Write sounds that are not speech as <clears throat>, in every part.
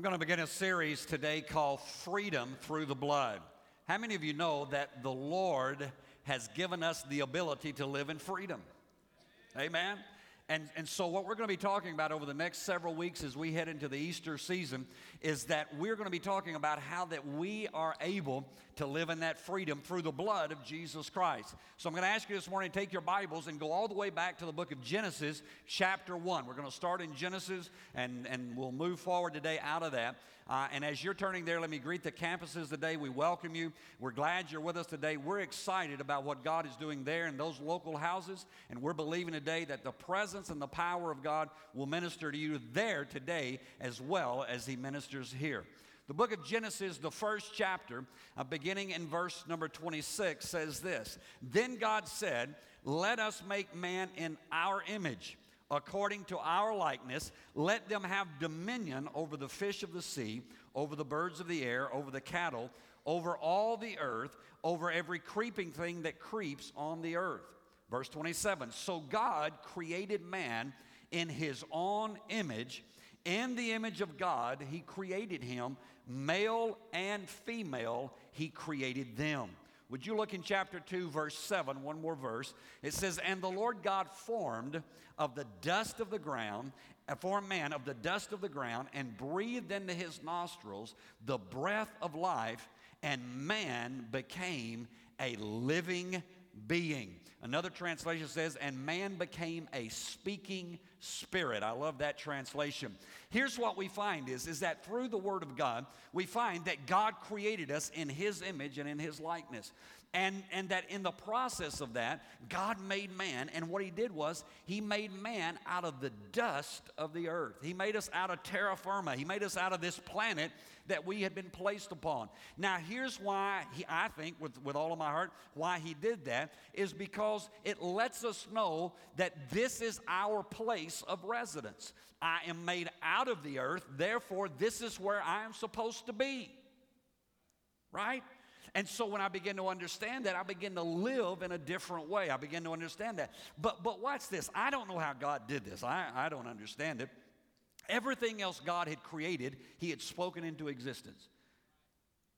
I'm going to begin a series today called Freedom Through the Blood. How many of you know that the Lord has given us the ability to live in freedom? Amen. And, and so, what we're going to be talking about over the next several weeks as we head into the Easter season is that we're going to be talking about how that we are able to live in that freedom through the blood of Jesus Christ. So, I'm going to ask you this morning to take your Bibles and go all the way back to the book of Genesis, chapter 1. We're going to start in Genesis and, and we'll move forward today out of that. Uh, and as you're turning there, let me greet the campuses today. We welcome you. We're glad you're with us today. We're excited about what God is doing there in those local houses. And we're believing today that the presence and the power of God will minister to you there today as well as He ministers here. The book of Genesis, the first chapter, uh, beginning in verse number 26, says this Then God said, Let us make man in our image according to our likeness. Let them have dominion over the fish of the sea, over the birds of the air, over the cattle, over all the earth, over every creeping thing that creeps on the earth. Verse 27 So God created man in his own image. In the image of God, he created him, male and female, he created them. Would you look in chapter 2, verse 7, one more verse? It says, And the Lord God formed of the dust of the ground, uh, formed man of the dust of the ground, and breathed into his nostrils the breath of life, and man became a living being. Another translation says, and man became a speaking spirit. I love that translation. Here's what we find is, is that through the word of God, we find that God created us in his image and in his likeness. And, and that in the process of that, God made man, and what he did was he made man out of the dust of the earth. He made us out of terra firma. He made us out of this planet that we had been placed upon. Now, here's why he, I think, with, with all of my heart, why he did that is because it lets us know that this is our place of residence. I am made out of the earth, therefore, this is where I am supposed to be. Right? And so when I begin to understand that, I begin to live in a different way. I begin to understand that. But but watch this. I don't know how God did this. I, I don't understand it. Everything else God had created, He had spoken into existence.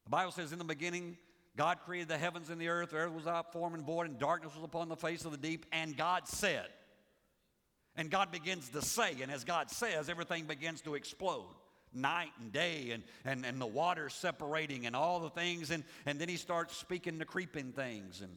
The Bible says, in the beginning, God created the heavens and the earth, the earth was out, formed and void, and darkness was upon the face of the deep, and God said. And God begins to say, and as God says, everything begins to explode night and day and, and, and the water separating and all the things. And, and then he starts speaking the creeping things and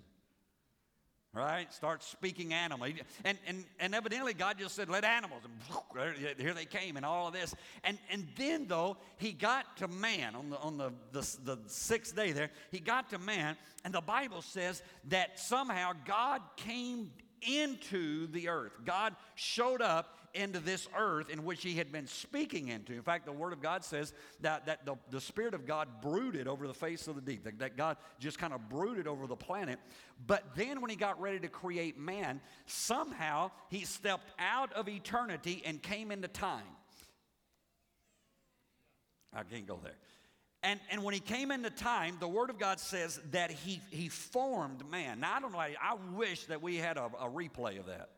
right? Starts speaking animal and, and, and evidently god just said let animals. And <laughs> here they came and all of this. And, and then though he got to man on, the, on the, the, the sixth day there he got to man. And the bible says that somehow god came into the earth. God showed up into this earth in which he had been speaking into. In fact, the Word of God says that, that the, the Spirit of God brooded over the face of the deep, that, that God just kind of brooded over the planet. But then when he got ready to create man, somehow he stepped out of eternity and came into time. I can't go there. And, and when he came into time, the Word of God says that he, he formed man. Now, I don't know, I wish that we had a, a replay of that.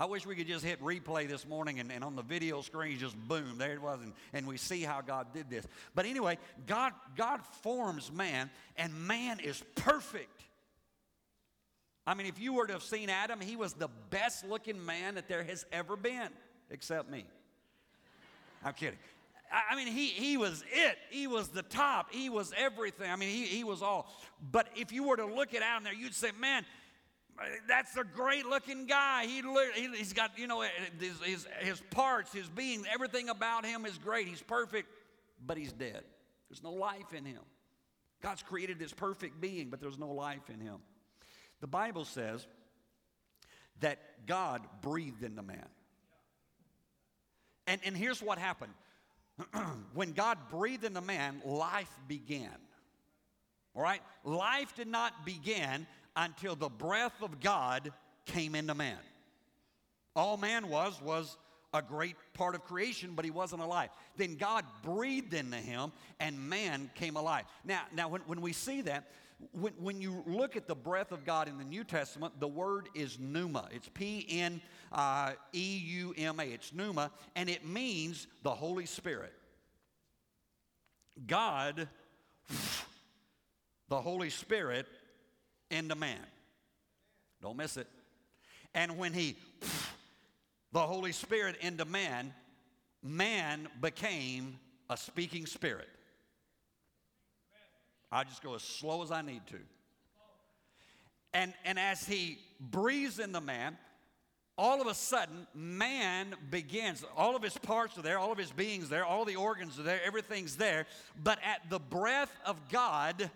I wish we could just hit replay this morning and, and on the video screen, just boom, there it was, and, and we see how God did this. But anyway, God, God forms man, and man is perfect. I mean, if you were to have seen Adam, he was the best looking man that there has ever been, except me. I'm kidding. I mean, he, he was it. He was the top. He was everything. I mean, he, he was all. But if you were to look at Adam there, you'd say, man, that's a great looking guy. He, he's got, you know, his, his, his parts, his being, everything about him is great. He's perfect, but he's dead. There's no life in him. God's created this perfect being, but there's no life in him. The Bible says that God breathed into man. And, and here's what happened <clears throat> when God breathed into man, life began. All right? Life did not begin until the breath of God came into man. All man was, was a great part of creation, but he wasn't alive. Then God breathed into him, and man came alive. Now, now when, when we see that, when, when you look at the breath of God in the New Testament, the word is pneuma. It's P N E U M A. It's pneuma, and it means the Holy Spirit. God, the Holy Spirit, into man. Don't miss it. And when he, the Holy Spirit into man, man became a speaking spirit. I just go as slow as I need to. And, and as he breathes in the man, all of a sudden, man begins. All of his parts are there, all of his beings there, all the organs are there, everything's there. But at the breath of God,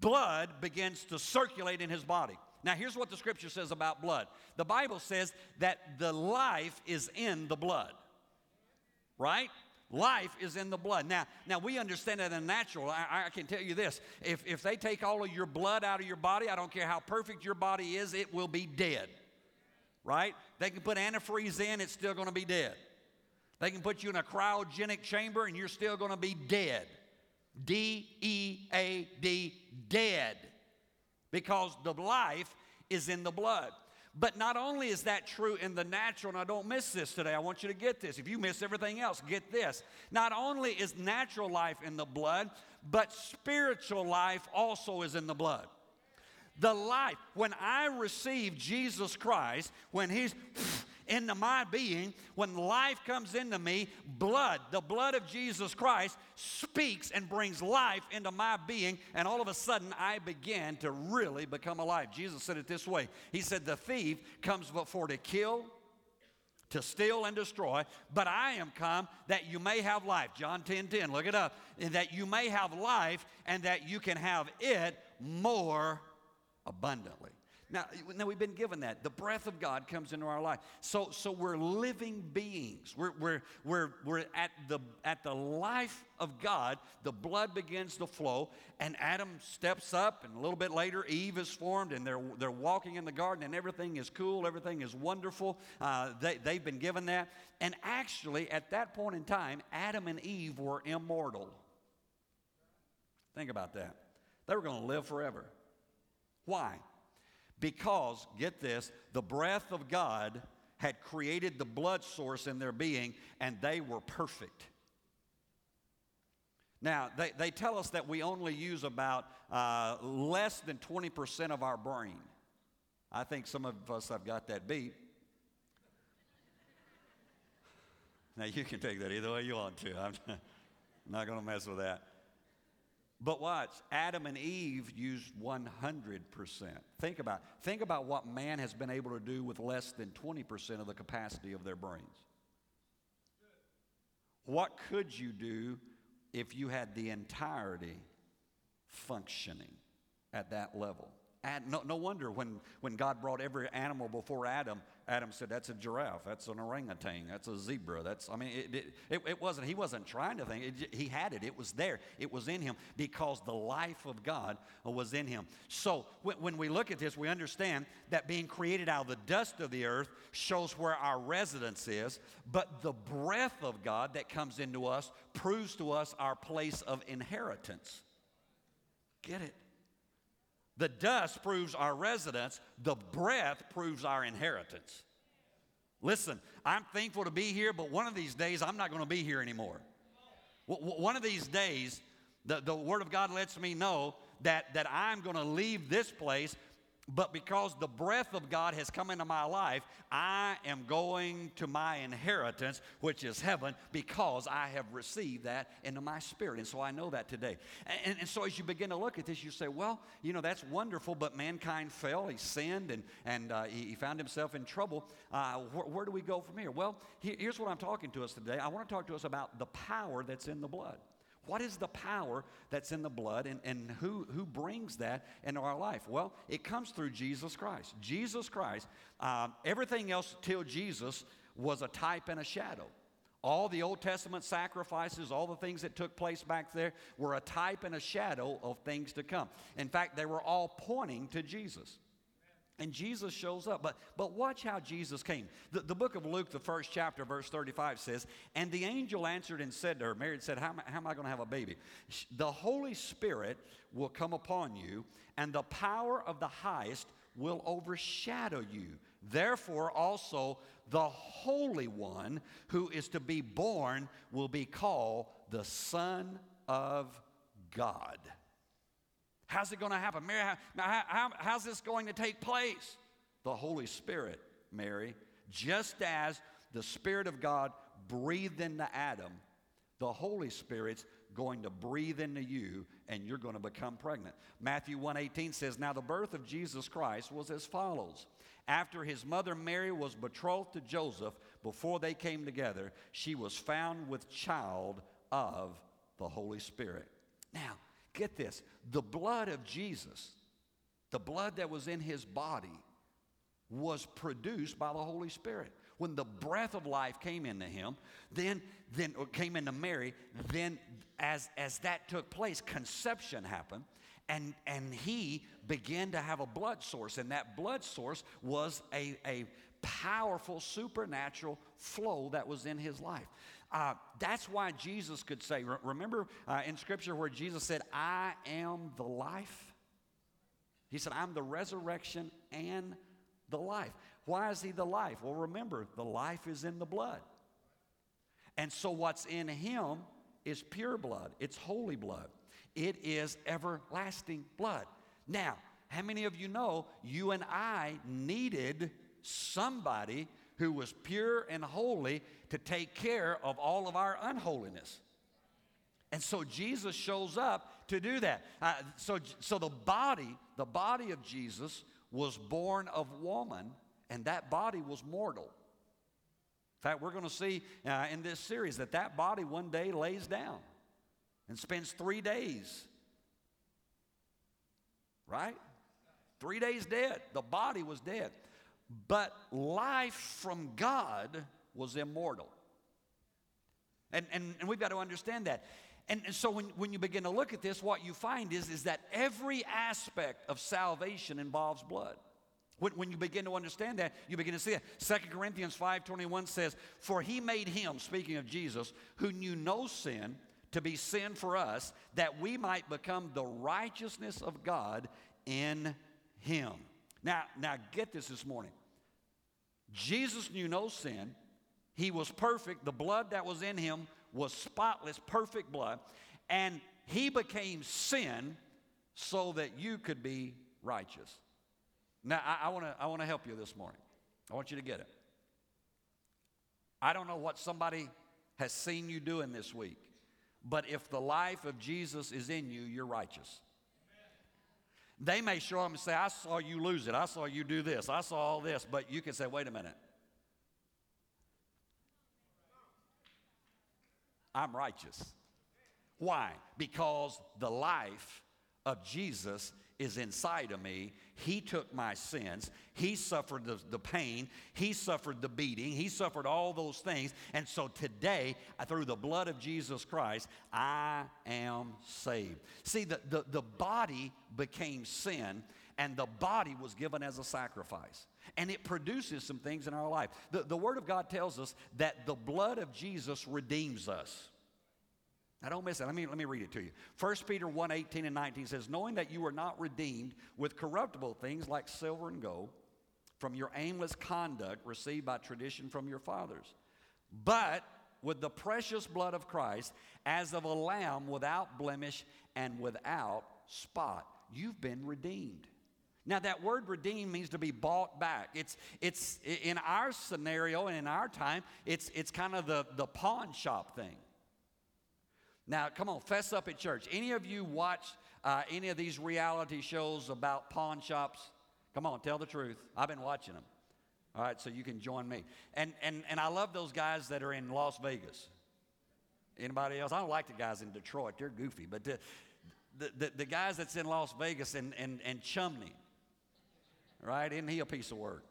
blood begins to circulate in his body. Now, here's what the scripture says about blood the Bible says that the life is in the blood, right? Life is in the blood. Now, now we understand that in natural. I, I, can tell you this: if, if they take all of your blood out of your body, I don't care how perfect your body is, it will be dead. Right? They can put antifreeze in, it's still going to be dead. They can put you in a cryogenic chamber, and you're still going to be dead. D E A D, dead. Because the life is in the blood. But not only is that true in the natural, and I don't miss this today, I want you to get this. If you miss everything else, get this. Not only is natural life in the blood, but spiritual life also is in the blood. The life, when I receive Jesus Christ, when He's into my being, when life comes into me, blood, the blood of Jesus Christ, speaks and brings life into my being, and all of a sudden I begin to really become alive. Jesus said it this way He said, The thief comes before to kill, to steal and destroy, but I am come that you may have life. John 10 10, look it up. That you may have life and that you can have it more abundantly. Now, now we've been given that. The breath of God comes into our life. So, so we're living beings. We're, we're, we're, we're at, the, at the life of God. The blood begins to flow, and Adam steps up, and a little bit later, Eve is formed, and they're, they're walking in the garden, and everything is cool, everything is wonderful. Uh, they, they've been given that. And actually, at that point in time, Adam and Eve were immortal. Think about that. They were going to live forever. Why? Because, get this, the breath of God had created the blood source in their being, and they were perfect. Now, they, they tell us that we only use about uh, less than 20% of our brain. I think some of us have got that beat. Now, you can take that either way you want to. I'm <laughs> not going to mess with that. But watch, Adam and Eve used 100%. Think about, think about what man has been able to do with less than 20% of the capacity of their brains. What could you do if you had the entirety functioning at that level? And no, no wonder when, when God brought every animal before Adam, Adam said, That's a giraffe, that's an orangutan, that's a zebra. That's, I mean, it, it, it wasn't, he wasn't trying to think, it, he had it, it was there, it was in him because the life of God was in him. So when, when we look at this, we understand that being created out of the dust of the earth shows where our residence is, but the breath of God that comes into us proves to us our place of inheritance. Get it? The dust proves our residence, the breath proves our inheritance. Listen, I'm thankful to be here, but one of these days I'm not going to be here anymore. One of these days, the, the Word of God lets me know that, that I'm going to leave this place but because the breath of God has come into my life, I am going to my inheritance, which is heaven, because I have received that into my spirit. And so I know that today. And, and so as you begin to look at this, you say, well, you know, that's wonderful, but mankind fell. He sinned and, and uh, he, he, found himself in trouble. Uh, wh- where do we go from here? Well, here's what I'm talking to us today. I want to talk to us about the power that's in the blood. What is the power that's in the blood and, and who, who brings that into our life? Well, it comes through Jesus Christ. Jesus Christ, um, everything else till Jesus was a type and a shadow. All the Old Testament sacrifices, all the things that took place back there were a type and a shadow of things to come. In fact, they were all pointing to Jesus. And Jesus shows up. But, but watch how Jesus came. The, the book of Luke, the first chapter, verse 35 says, And the angel answered and said to her, Mary said, How, how am I going to have a baby? The Holy Spirit will come upon you, and the power of the highest will overshadow you. Therefore, also the Holy One who is to be born will be called the Son of God. How's it going to happen? Mary, how, now, how, how, how's this going to take place? The Holy Spirit, Mary, just as the Spirit of God breathed into Adam, the Holy Spirit's going to breathe into you and you're going to become pregnant. Matthew 1:18 says, "Now the birth of Jesus Christ was as follows. After his mother Mary was betrothed to Joseph, before they came together, she was found with child of the Holy Spirit." Now, get this. The blood of Jesus, the blood that was in his body was produced by the Holy Spirit when the breath of life came into him, then, then came into Mary, then as, as that took place, conception happened. And, and he began to have a blood source, and that blood source was a, a powerful supernatural flow that was in his life. Uh, that's why Jesus could say, remember uh, in Scripture where Jesus said, I am the life? He said, I'm the resurrection and the life. Why is he the life? Well, remember, the life is in the blood. And so what's in him is pure blood, it's holy blood, it is everlasting blood. Now, how many of you know you and I needed somebody who was pure and holy to take care of all of our unholiness? And so Jesus shows up to do that. Uh, so, so the body, the body of Jesus was born of woman and that body was mortal. In fact, we're going to see uh, in this series that that body one day lays down and spends three days, right? Three days dead. The body was dead. But life from God was immortal. And, and, and we've got to understand that. And, and, so when, when you begin to look at this, what you find is, is that every aspect of salvation involves blood. When, when you begin to understand that, you begin to see it. 2 Corinthians 5.21 says, For he made him, speaking of Jesus, who knew no sin, to be sin for us, that we might become the righteousness of God in him. Now, now get this this morning. Jesus knew no sin. He was perfect. The blood that was in him was spotless, perfect blood. And he became sin so that you could be righteous. Now, I, I want to help you this morning. I want you to get it. I don't know what somebody has seen you doing this week, but if the life of Jesus is in you, you're righteous. They may show up and say, I saw you lose it. I saw you do this. I saw all this. But you can say, wait a minute. I'm righteous. Why? Because the life of Jesus is inside of me. He took my sins. He suffered the, the, pain. He suffered the beating. He suffered all those things. And so today, uh, through the blood of Jesus Christ, I am saved. See, the, the, the body became sin, and the body was given as a sacrifice. And it produces some things in our life. The, the Word of God tells us that the blood of Jesus redeems us. Now don't miss it. Let me, let me read it to you. 1 Peter 1 18 and 19 says, Knowing that you were not redeemed with corruptible things like silver and gold from your aimless conduct received by tradition from your fathers, but with the precious blood of Christ, as of a lamb without blemish and without spot. You've been redeemed. Now, that word redeem means to be bought back. It's, it's in our scenario and in our time, it's, it's kind of the, the pawn shop thing. Now, come on, fess up at church. Any of you watch uh, any of these reality shows about pawn shops? Come on, tell the truth. I've been watching them. All right, so you can join me. And, and, and I love those guys that are in Las Vegas. Anybody else? I don't like the guys in Detroit. They're goofy. But the, the, the, the guys that's in Las Vegas and, and, and Chumlee, right? Isn't he a piece of work?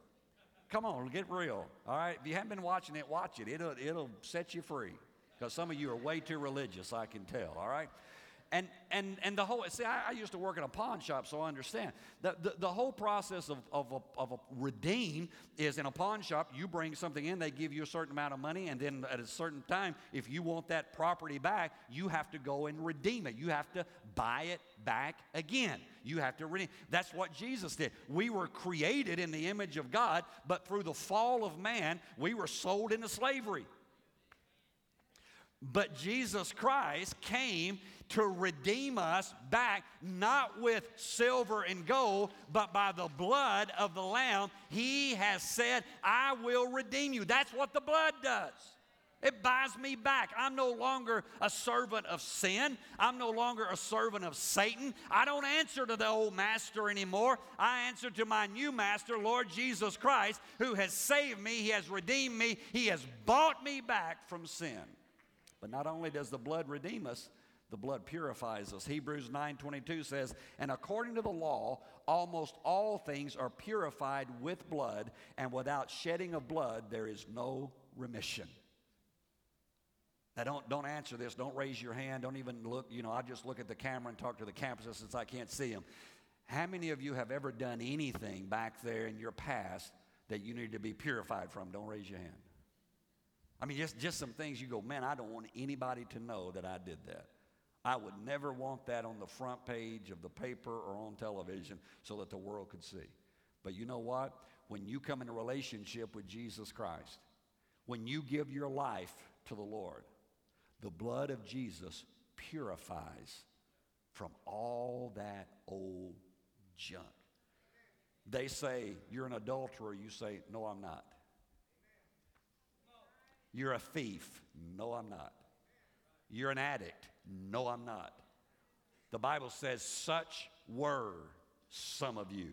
Come on, get real. All right, if you haven't been watching it, watch it. It'll, it'll set you free. Because some of you are way too religious, I can tell, all right? And, and, and the whole, see, I, I used to work in a pawn shop, so I understand. The, the, the whole process of, of, a, of a redeem is in a pawn shop, you bring something in, they give you a certain amount of money, and then at a certain time, if you want that property back, you have to go and redeem it. You have to buy it back again. You have to redeem. That's what Jesus did. We were created in the image of God, but through the fall of man, we were sold into slavery. But Jesus Christ came to redeem us back, not with silver and gold, but by the blood of the Lamb. He has said, I will redeem you. That's what the blood does. It buys me back. I'm no longer a servant of sin. I'm no longer a servant of Satan. I don't answer to the old master anymore. I answer to my new master, Lord Jesus Christ, who has saved me. He has redeemed me. He has bought me back from sin. But not only does the blood redeem us, the blood purifies us. Hebrews 9:22 says, "And according to the law, almost all things are purified with blood, and without shedding of blood there is no remission." Now don't don't answer this. Don't raise your hand. Don't even look, you know, I just look at the camera and talk to the campuses since I can't see them. How many of you have ever done anything back there in your past that you need to be purified from? Don't raise your hand. I mean, just, just some things you go, man, I don't want anybody to know that I did that. I would never want that on the front page of the paper or on television so that the world could see. But you know what? When you come in a relationship with Jesus Christ, when you give your life to the Lord, the blood of Jesus purifies from all that old junk. They say, You're an adulterer. You say, No, I'm not. You're a thief. No, I'm not. You're an addict. No, I'm not. The Bible says, such were some of you,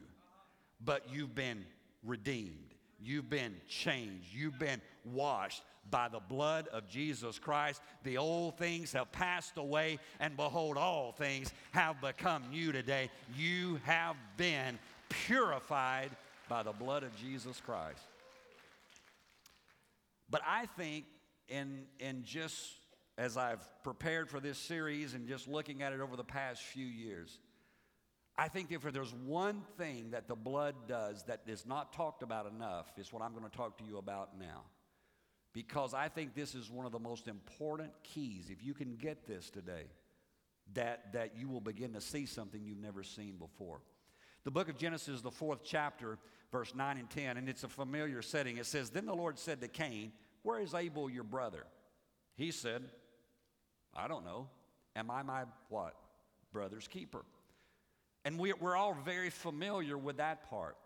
but you've been redeemed. You've been changed. You've been washed by the blood of Jesus Christ. The old things have passed away, and behold, all things have become new today. You have been purified by the blood of Jesus Christ. But I think in, in just as I've prepared for this series and just looking at it over the past few years, I think if there's one thing that the blood does that is not talked about enough, is what I'm going to talk to you about now. Because I think this is one of the most important keys. If you can get this today, that, that you will begin to see something you've never seen before. The book of Genesis, the fourth chapter, verse 9 and 10, and it's a familiar setting. It says, Then the Lord said to Cain, Where is Abel your brother? He said, I don't know. Am I my what? Brother's keeper. And we, we're all very familiar with that part.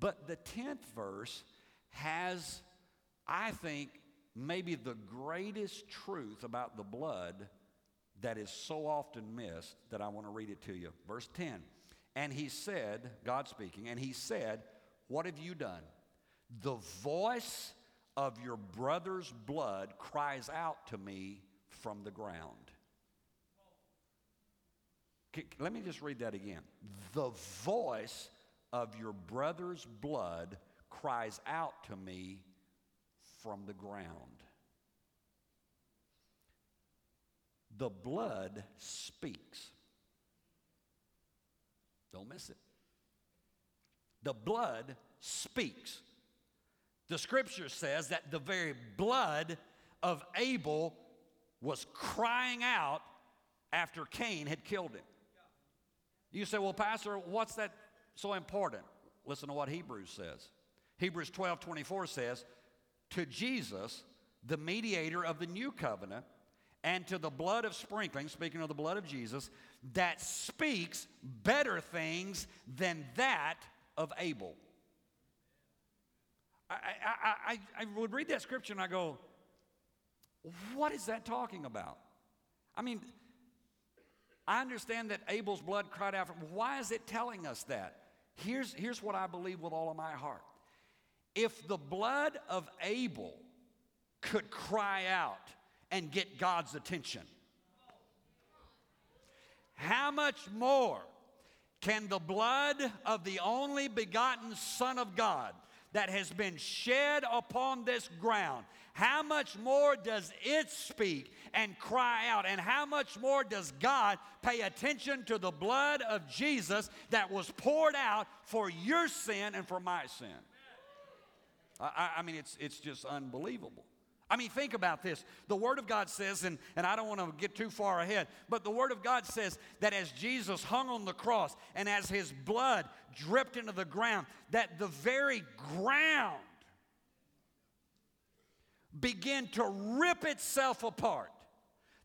But the 10th verse has, I think, maybe the greatest truth about the blood that is so often missed that I want to read it to you. Verse 10 And he said, God speaking, and he said, What have you done? The voice of your brother's blood cries out to me from the ground. Let me just read that again. The voice of your brother's blood cries out to me from the ground. The blood speaks. Don't miss it. The blood speaks. The scripture says that the very blood of Abel was crying out after Cain had killed him. You say, well, Pastor, what's that so important? Listen to what Hebrews says. Hebrews 12 24 says, To Jesus, the mediator of the new covenant, and to the blood of sprinkling, speaking of the blood of Jesus, that speaks better things than that of Abel. I, I, I, I would read that scripture and I go, what is that talking about? I mean, I understand that Abel's blood cried out. For, why is it telling us that? Here's, here's what I believe with all of my heart. If the blood of Abel could cry out and get God's attention, how much more can the blood of the only begotten Son of God that has been shed upon this ground how much more does it speak and cry out? And how much more does God pay attention to the blood of Jesus that was poured out for your sin and for my sin? I, I mean, it's, it's just unbelievable. I mean, think about this. The Word of God says, and, and I don't want to get too far ahead, but the Word of God says that as Jesus hung on the cross and as his blood dripped into the ground, that the very ground began to rip itself apart.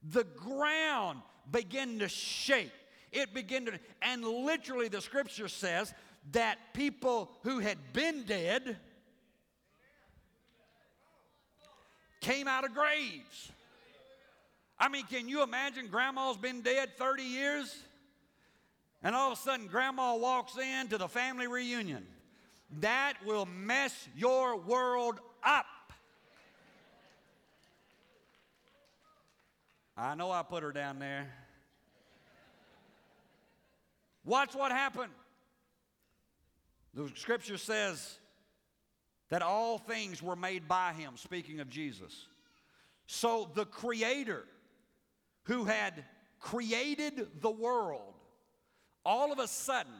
the ground began to shake. It began to, and literally the scripture says that people who had been dead came out of graves. I mean, can you imagine grandma's been dead 30 years? And all of a sudden, grandma walks in to the family reunion. That will mess your world up. I know I put her down there. Watch what happened. The scripture says that all things were made by him, speaking of Jesus. So the Creator, who had created the world, all of a sudden,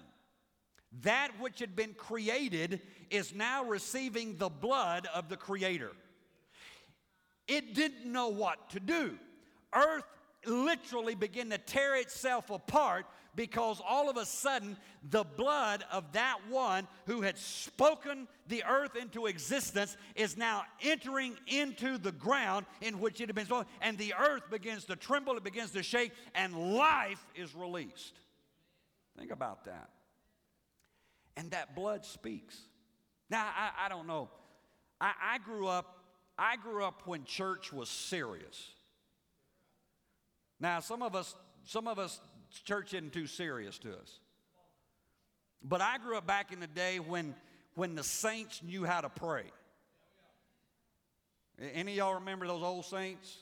that which had been created is now receiving the blood of the Creator. It didn't know what to do. Earth literally began to tear itself apart because all of a sudden the blood of that one who had spoken the earth into existence is now entering into the ground in which it had been spoken, and the earth begins to tremble, it begins to shake, and life is released. Think about that. And that blood speaks. Now, I, I don't know. I, I grew up, I grew up when church was serious. Now, some of us, some of us, church isn't too serious to us. But I grew up back in the day when, when the saints knew how to pray. Any of y'all remember those old saints?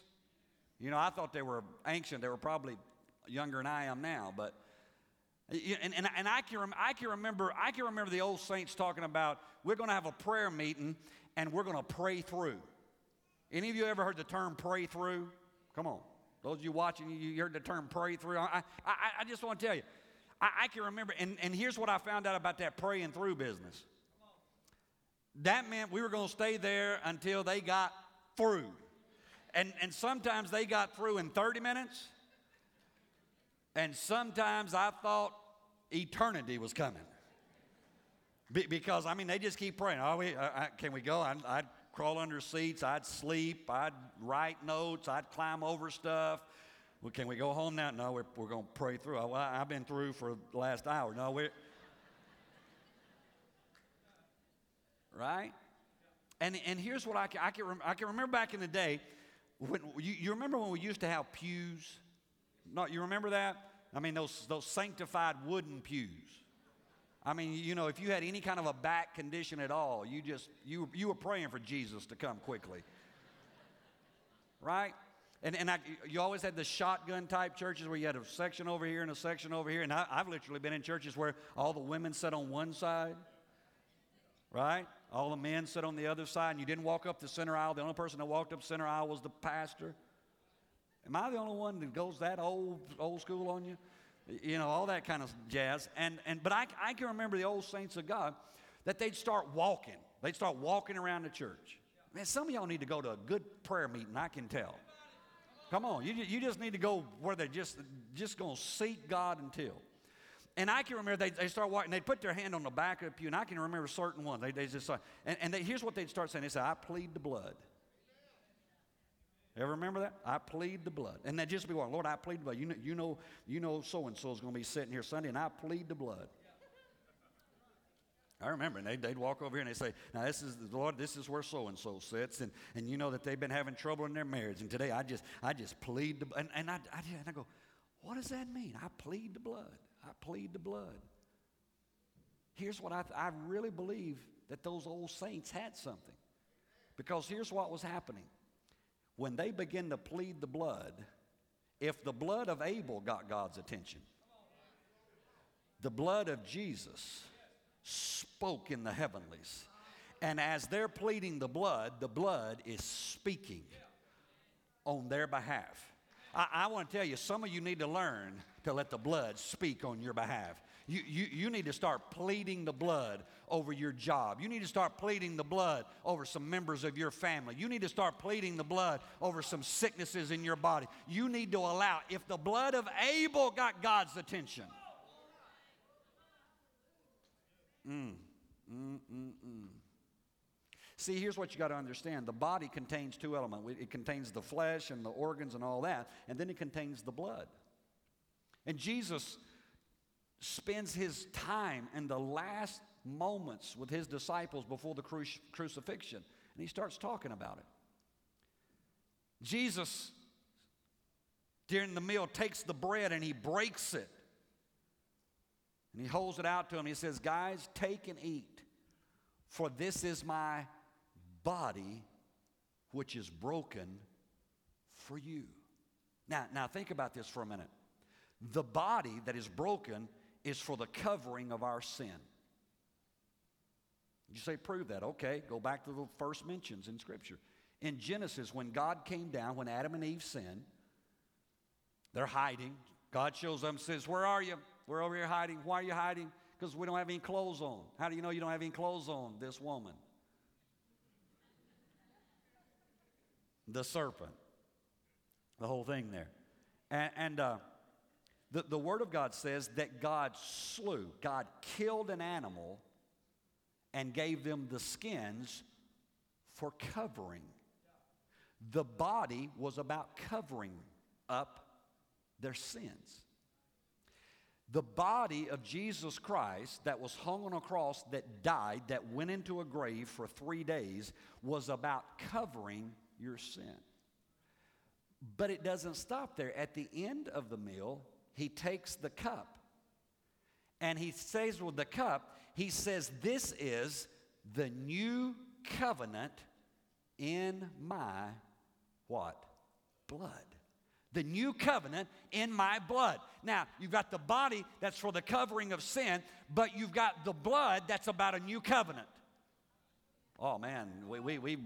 You know, I thought they were ancient. They were probably younger than I am now, but and, and, and I, can I, can remember, I can remember the old saints talking about we're going to have a prayer meeting and we're going to pray through. Any of you ever heard the term pray through? Come on. Those of you watching, you heard the term pray through. I, I, I just want to tell you, I, I can remember, and, and here's what I found out about that praying through business. That meant we were going to stay there until they got through. And, and sometimes they got through in 30 minutes, and sometimes I thought eternity was coming. Be, because, I mean, they just keep praying. Oh, we, uh, can we go? I'd, I'd crawl under seats. I'd sleep. I'd write notes. I'd climb over stuff. Well, can we go home now? No, we're, we're going to pray through. Well, I've been through for the last hour. No, we're. Right? And, and here's what I can, I, can rem, I can remember back in the day. When, you, you remember when we used to have pews? Not, you remember that? I mean, those, those sanctified wooden pews. I mean, you know, if you had any kind of a back condition at all, you just, you, you were praying for Jesus to come quickly. right? And, and I, you always had the shotgun type churches where you had a section over here and a section over here. And I, I've literally been in churches where all the women sat on one side, right? All the men sat on the other side, and you didn't walk up the center aisle. The only person that walked up center aisle was the pastor. Am I the only one that goes that old, old school on you? You know, all that kind of jazz. And, and, but I, I can remember the old saints of God that they'd start walking. They'd start walking around the church. Man, some of y'all need to go to a good prayer meeting, I can tell. Come on, you, you just need to go where they're just, just going to seek God until. And I can remember they, they start walking, they'd put their hand on the back of the pew, and I can remember certain ones. They, they just, uh, and, and they, here's what they'd start saying. They say, I plead the blood. Ever remember that? I plead the blood. And that just be one. Lord, I plead the blood. You know, you know, you know so and so is going to be sitting here Sunday, and I plead the blood. I remember, and they'd, they'd walk over here and they'd say, Now, this is the Lord, this is where so and so sits. And, and you know that they've been having trouble in their marriage. And today I just I just plead the and, and I, I, and I go, What does that mean? I plead the blood. I plead the blood. Here's what I, I really believe that those old saints had something. Because here's what was happening when they begin to plead the blood, if the blood of Abel got God's attention, the blood of Jesus spoke in the heavenlies. And as they're pleading the blood, the blood is speaking on their behalf. I, I want to tell you, some of you need to learn to let the blood speak on your behalf. You, you, you need to start pleading the blood over your job. You need to start pleading the blood over some members of your family. You need to start pleading the blood over some sicknesses in your body. You need to allow, if the blood of Abel got God's attention, mm, mm, mm, mm. See, here's what you got to understand the body contains two elements it contains the flesh and the organs and all that, and then it contains the blood. And Jesus spends his time in the last moments with his disciples before the cru- crucifixion, and he starts talking about it. Jesus, during the meal, takes the bread and he breaks it. And he holds it out to him. He says, Guys, take and eat, for this is my body, which is broken for you. Now, now think about this for a minute. The body that is broken is for the covering of our sin. You say, prove that. Okay, go back to the first mentions in Scripture. In Genesis, when God came down, when Adam and Eve sinned, they're hiding. God shows them says, Where are you? We're over here hiding. Why are you hiding? Because we don't have any clothes on. How do you know you don't have any clothes on, this woman? The serpent. The whole thing there. And, and uh, the, the Word of God says that God slew, God killed an animal and gave them the skins for covering. The body was about covering up their sins. The body of Jesus Christ that was hung on a cross, that died, that went into a grave for three days, was about covering your sin. But it doesn't stop there. At the end of the meal, he takes the cup and he says with the cup, he says, This is the new covenant in my what? Blood. The new covenant in my blood. Now, you've got the body that's for the covering of sin, but you've got the blood that's about a new covenant. Oh man, we, we, we,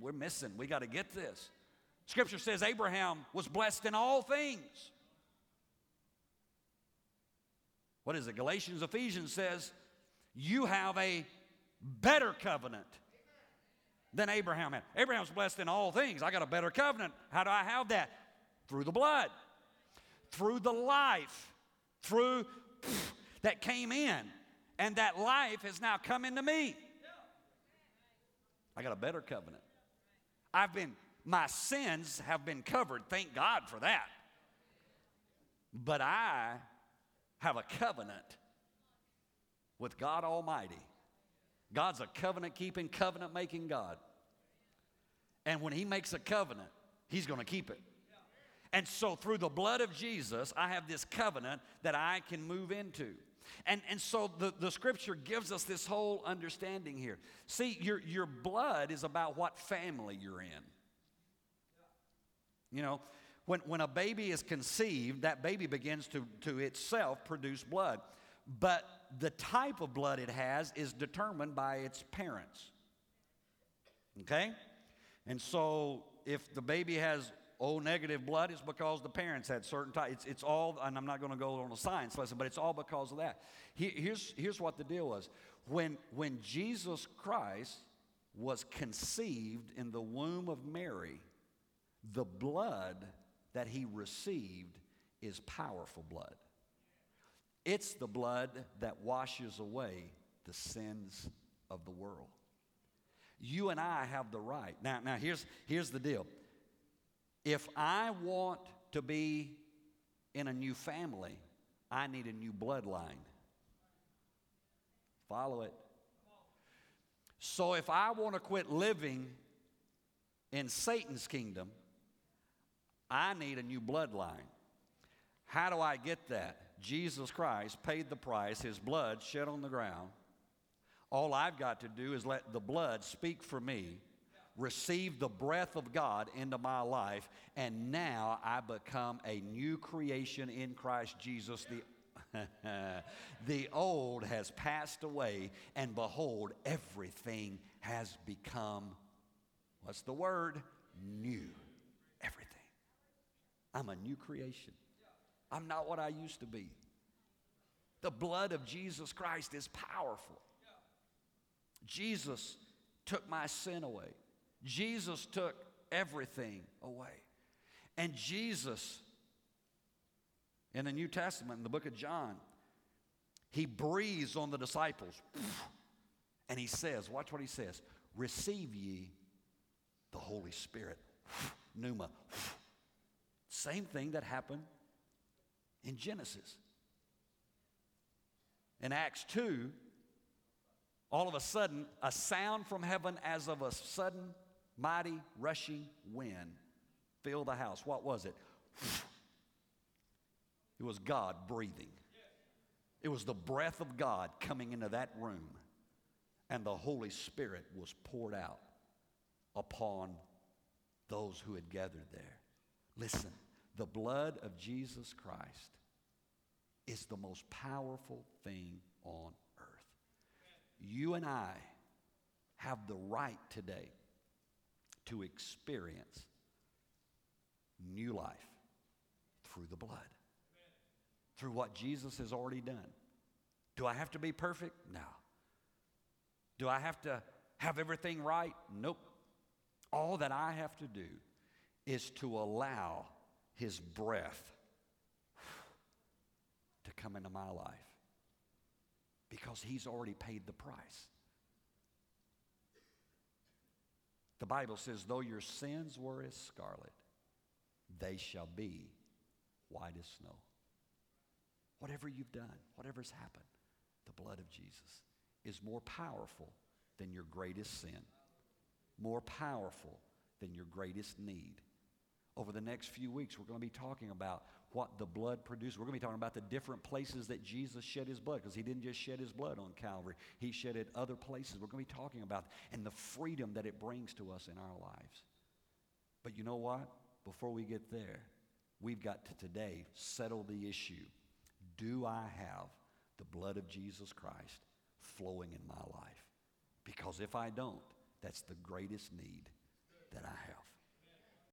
we're missing. We got to get this. Scripture says Abraham was blessed in all things. What is it? Galatians, Ephesians says, you have a better covenant than Abraham had. Abraham's blessed in all things. I got a better covenant. How do I have that? Through the blood, through the life, through pff, that came in. And that life has now come into me. I got a better covenant. I've been, my sins have been covered. Thank God for that. But I have a covenant with God Almighty. God's a covenant keeping, covenant making God. And when He makes a covenant, He's going to keep it. And so, through the blood of Jesus, I have this covenant that I can move into. And, and so, the, the scripture gives us this whole understanding here. See, your, your blood is about what family you're in. You know, when, when a baby is conceived, that baby begins to, to itself produce blood. But the type of blood it has is determined by its parents. Okay? And so if the baby has O negative blood, it's because the parents had certain type. It's, it's all, and I'm not going to go on a science lesson, but it's all because of that. here's, here's what the deal was. When, when Jesus Christ was conceived in the womb of Mary, the blood that he received is powerful blood. It's the blood that washes away the sins of the world. You and I have the right. Now, now here's, here's the deal. If I want to be in a new family, I need a new bloodline. Follow it. So if I want to quit living in Satan's kingdom, I need a new bloodline. How do I get that? Jesus Christ paid the price, his blood shed on the ground. All I've got to do is let the blood speak for me, receive the breath of God into my life, and now I become a new creation in Christ Jesus. The, <laughs> the old has passed away, and behold, everything has become, what's the word? New. I'm a new creation. I'm not what I used to be. The blood of Jesus Christ is powerful. Jesus took my sin away. Jesus took everything away. And Jesus, in the New Testament, in the book of John, he breathes on the disciples <laughs> and he says, watch what he says receive ye the Holy Spirit. <laughs> Pneuma. <laughs> Same thing that happened in Genesis. In Acts 2, all of a sudden, a sound from heaven as of a sudden, mighty, rushing wind filled the house. What was it? It was God breathing. It was the breath of God coming into that room, and the Holy Spirit was poured out upon those who had gathered there. Listen, the blood of Jesus Christ is the most powerful thing on earth. You and I have the right today to experience new life through the blood, through what Jesus has already done. Do I have to be perfect? No. Do I have to have everything right? Nope. All that I have to do is to allow His breath to come into my life because He's already paid the price. The Bible says, though your sins were as scarlet, they shall be white as snow. Whatever you've done, whatever's happened, the blood of Jesus is more powerful than your greatest sin, more powerful than your greatest need. Over the next few weeks, we're going to be talking about what the blood produces. We're going to be talking about the different places that Jesus shed his blood because he didn't just shed his blood on Calvary, he shed it other places. We're going to be talking about and the freedom that it brings to us in our lives. But you know what? Before we get there, we've got to today settle the issue. Do I have the blood of Jesus Christ flowing in my life? Because if I don't, that's the greatest need that I have.